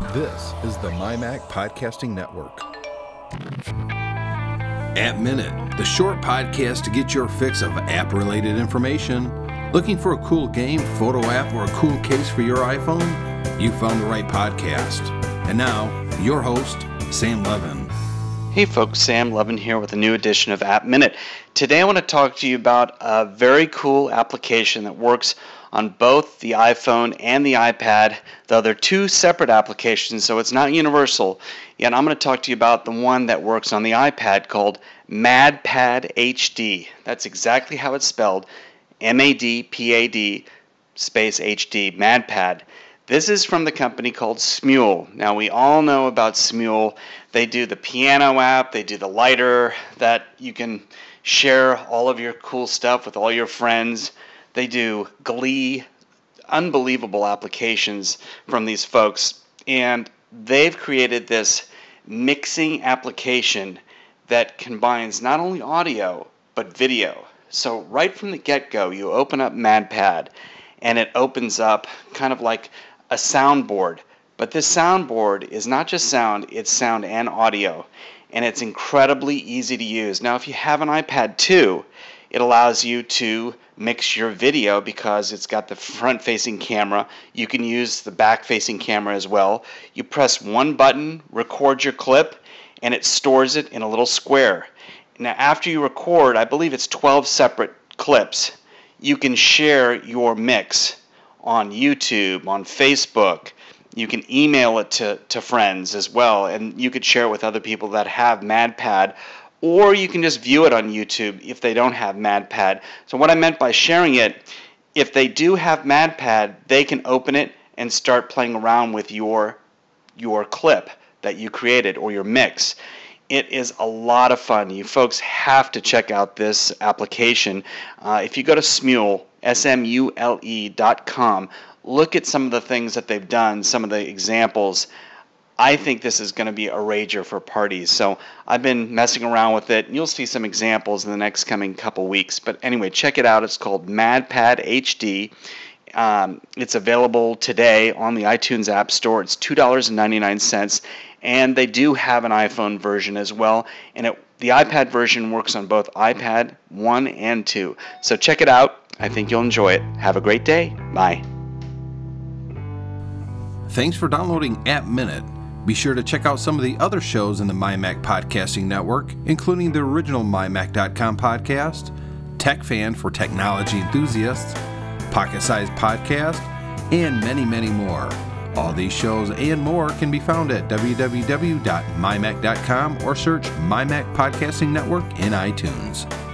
This is the MyMac Podcasting Network. App Minute, the short podcast to get your fix of app related information. Looking for a cool game, photo app, or a cool case for your iPhone? You found the right podcast. And now, your host, Sam Levin. Hey folks, Sam Levin here with a new edition of App Minute. Today I want to talk to you about a very cool application that works on both the iPhone and the iPad, though they're two separate applications, so it's not universal. Yet I'm going to talk to you about the one that works on the iPad called MadPad HD. That's exactly how it's spelled M A D P A D space HD, MadPad. This is from the company called Smule. Now, we all know about Smule. They do the piano app, they do the lighter that you can share all of your cool stuff with all your friends. They do Glee, unbelievable applications from these folks. And they've created this mixing application that combines not only audio, but video. So, right from the get go, you open up MadPad and it opens up kind of like a soundboard. But this soundboard is not just sound, it's sound and audio. And it's incredibly easy to use. Now, if you have an iPad 2, it allows you to mix your video because it's got the front facing camera. You can use the back facing camera as well. You press one button, record your clip, and it stores it in a little square. Now, after you record, I believe it's 12 separate clips, you can share your mix on YouTube, on Facebook. You can email it to, to friends as well, and you could share it with other people that have MadPad or you can just view it on YouTube if they don't have MadPad. So what I meant by sharing it, if they do have MadPad, they can open it and start playing around with your your clip that you created or your mix. It is a lot of fun. You folks have to check out this application. Uh, if you go to Smule, S-M-U-L-E dot com, look at some of the things that they've done, some of the examples. I think this is going to be a rager for parties. So I've been messing around with it. and You'll see some examples in the next coming couple weeks. But anyway, check it out. It's called MadPad HD. Um, it's available today on the iTunes App Store. It's $2.99. And they do have an iPhone version as well. And it, the iPad version works on both iPad 1 and 2. So check it out. I think you'll enjoy it. Have a great day. Bye. Thanks for downloading App Minute. Be sure to check out some of the other shows in the MyMac Podcasting Network, including the original MyMac.com podcast, Tech Fan for technology enthusiasts, Pocket Size Podcast, and many, many more. All these shows and more can be found at www.mymac.com or search MyMac Podcasting Network in iTunes.